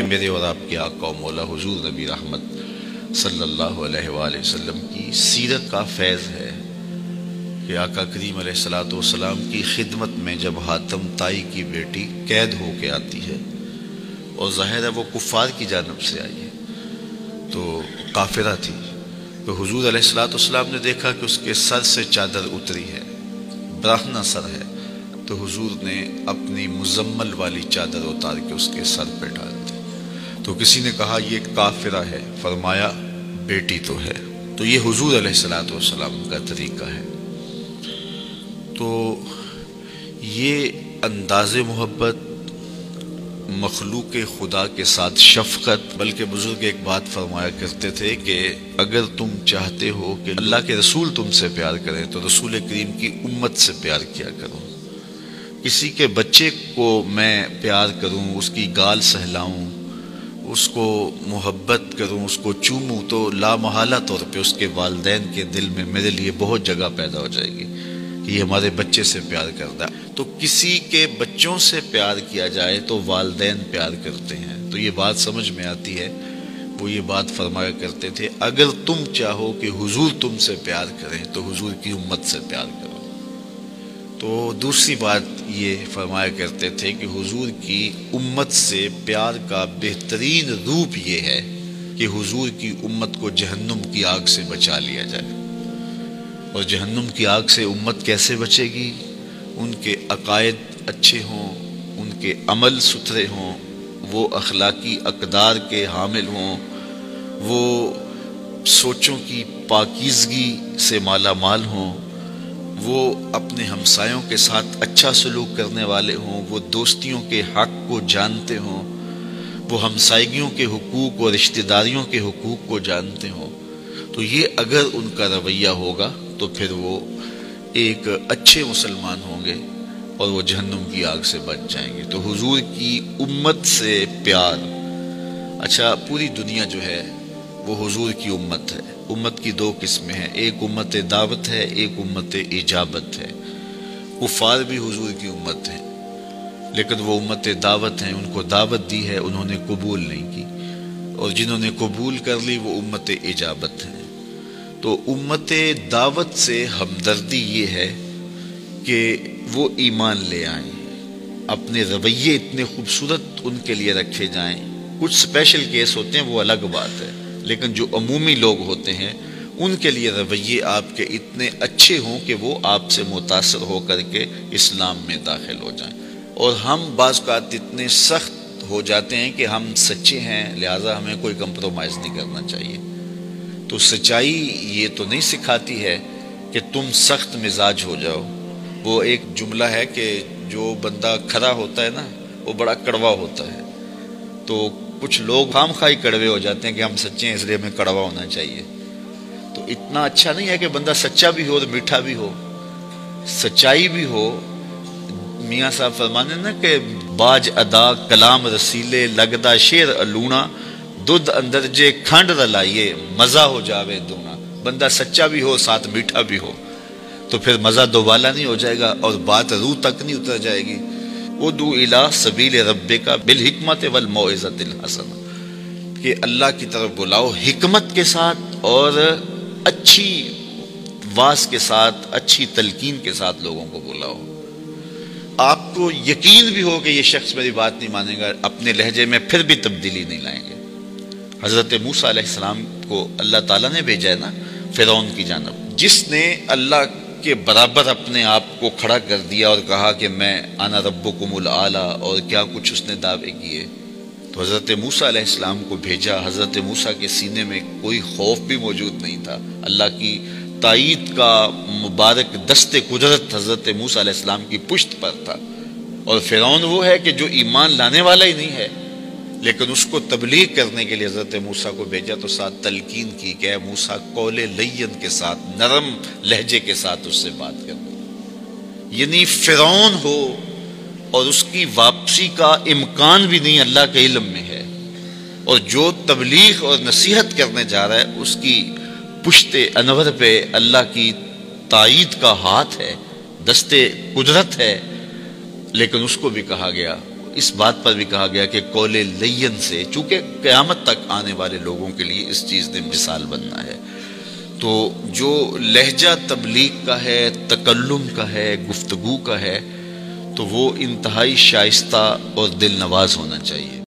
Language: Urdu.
یہ میرے اور آپ کے آقا و مولا حضور نبی رحمت صلی اللہ علیہ وآلہ وسلم کی سیرت کا فیض ہے کہ آقا کریم علیہ السلاۃ والسلام کی خدمت میں جب حاتم تائی کی بیٹی قید ہو کے آتی ہے اور ظاہر ہے وہ کفار کی جانب سے آئی ہے، تو کافرہ تھی۔ تو حضور علیہ السلاۃ والسلام نے دیکھا کہ اس کے سر سے چادر اتری ہے براہنا سر ہے۔ تو حضور نے اپنی مزمل والی چادر اتار کے اس کے سر پہ ڈال دی۔ تو کسی نے کہا، یہ کافرہ ہے. فرمایا، بیٹی تو ہے. تو یہ حضور علیہ السلاۃ والسلام کا طریقہ ہے۔ تو یہ انداز محبت مخلوق خدا کے ساتھ شفقت، بلکہ بزرگ ایک بات فرمایا کرتے تھے کہ اگر تم چاہتے ہو کہ اللہ کے رسول تم سے پیار کریں، تو رسول کریم کی امت سے پیار کیا کرو۔ کسی کے بچے کو میں پیار کروں، اس کی گال سہلاؤں اس کو محبت کروں، اس کو چوموں تو لامحالہ طور پہ اس کے والدین کے دل میں میرے لیے بہت جگہ پیدا ہو جائے گی۔ کہ یہ ہمارے بچے سے پیار کرتا ہے۔ تو کسی کے بچوں سے پیار کیا جائے تو والدین پیار کرتے ہیں۔ تو یہ بات سمجھ میں آتی ہے۔ وہ یہ بات فرمایا کرتے تھے، اگر تم چاہو کہ حضور تم سے پیار کریں تو حضور کی امت سے پیار کرو۔ تو دوسری بات یہ فرمایا کرتے تھے کہ حضور کی امت سے پیار کا بہترین روپ یہ ہے کہ حضور کی امت کو جہنم کی آگ سے بچا لیا جائے۔ اور جہنم کی آگ سے امت کیسے بچے گی؟ ان کے عقائد اچھے ہوں، ان کے عمل ستھرے ہوں، وہ اخلاقی اقدار کے حامل ہوں، وہ سوچوں کی پاکیزگی سے مالا مال ہوں وہ اپنے ہمسایوں کے ساتھ اچھا سلوک کرنے والے ہوں، وہ دوستیوں کے حق کو جانتے ہوں، وہ ہمسائیگیوں کے حقوق اور رشتہ داریوں کے حقوق کو جانتے ہوں۔ تو یہ اگر ان کا رویہ ہوگا تو پھر وہ ایک اچھے مسلمان ہوں گے اور وہ جہنم کی آگ سے بچ جائیں گے۔ تو حضور کی امت سے پیار۔ اچھا پوری دنیا جو ہے وہ حضور کی امت ہے۔ امت کی دو قسمیں ہیں۔ ایک امت دعوت ہے، ایک امت اجابت ہے۔ کفار بھی حضور کی امت ہے لیکن وہ امت دعوت ہیں، ان کو دعوت دی ہے، انہوں نے قبول نہیں کی۔ اور جنہوں نے قبول کر لی، وہ امت اجابت ہے تو امت دعوت سے ہمدردی یہ ہے کہ وہ ایمان لے آئیں۔ اپنے رویے اتنے خوبصورت ان کے لیے رکھے جائیں۔ کچھ اسپیشل کیس ہوتے ہیں، وہ الگ بات ہے۔ لیکن جو عمومی لوگ ہوتے ہیں، ان کے لیے رویے آپ کے اتنے اچھے ہوں کہ وہ آپ سے متاثر ہو کر کے اسلام میں داخل ہو جائیں۔ اور ہم بعض کا اتنے سخت ہو جاتے ہیں کہ ہم سچے ہیں، لہٰذا ہمیں کوئی کمپرومائز نہیں کرنا چاہیے۔ تو سچائی یہ تو نہیں سکھاتی ہے کہ تم سخت مزاج ہو جاؤ۔ وہ ایک جملہ ہے کہ جو بندہ کھڑا ہوتا ہے نا، وہ بڑا کڑوا ہوتا ہے۔ تو کچھ لوگ خام خواہ کڑوے ہو جاتے ہیں کہ ہم سچے ہیں، اس لیے ہمیں کڑوا ہونا چاہیے۔ تو اتنا اچھا نہیں ہے کہ بندہ سچا بھی ہو اور میٹھا بھی ہو، سچائی بھی ہو۔ میاں صاحب فرمانے نا کہ باج ادا، کلام رسیلے، لگدا شیر الونا، دودھ اندر جے کھنڈ رلائیے، مزہ ہو جاوے دونا۔ بندہ سچا بھی ہو، ساتھ میٹھا بھی ہو۔ تو پھر مزہ دوبالا نہیں ہو جائے گا اور بات روح تک نہیں اتر جائے گی۔ ادو الہ سبیل رب کا بالحکمت والموعظت الحسن کہ اللہ کی طرف بلاؤ حکمت کے ساتھ اور اچھی واس کے ساتھ، اچھی تلقین کے ساتھ لوگوں کو بلاؤ۔ آپ کو یقین بھی ہو کہ یہ شخص میری بات نہیں مانے گا، اپنے لہجے میں پھر بھی تبدیلی نہیں لائیں گے۔ حضرت موسیٰ علیہ السلام کو اللہ تعالیٰ نے بھیجا ہے نا، فرعون کی جانب۔ جس نے اللہ کے برابر اپنے آپ کو کھڑا کر دیا اور کہا کہ میں آنا ربکم العلیٰ اور کیا کچھ اس نے دعوے کیے؟ تو حضرت موسیٰ علیہ السلام کو بھیجا۔ حضرت موسیٰ کے سینے میں کوئی خوف بھی موجود نہیں تھا۔ اللہ کی تائید کا مبارک دست قدرت حضرت موسیٰ علیہ السلام کی پشت پر تھا۔ اور فرعون وہ ہے کہ جو ایمان لانے والا ہی نہیں ہے۔ لیکن اس کو تبلیغ کرنے کے لیے حضرت موسیٰ کو بھیجا تو ساتھ تلقین کی کہ موسیٰ کول لین کے ساتھ، نرم لہجے کے ساتھ اس سے بات کر یعنی فرعون ہو اور اس کی واپسی کا امکان بھی نہیں، اللہ کے علم میں ہے۔ اور جو تبلیغ اور نصیحت کرنے جا رہا ہے، اس کی پشت انور پہ اللہ کی تائید کا ہاتھ ہے دستے قدرت ہے۔ لیکن اس کو بھی کہا گیا اس بات پر بھی کہا گیا کہ کول لین سے چونکہ قیامت تک آنے والے لوگوں کے لیے اس چیز نے مثال بننا ہے۔ تو جو لہجہ تبلیغ کا ہے، تکلم کا ہے، گفتگو کا ہے، تو وہ انتہائی شائستہ اور دل نواز ہونا چاہیے۔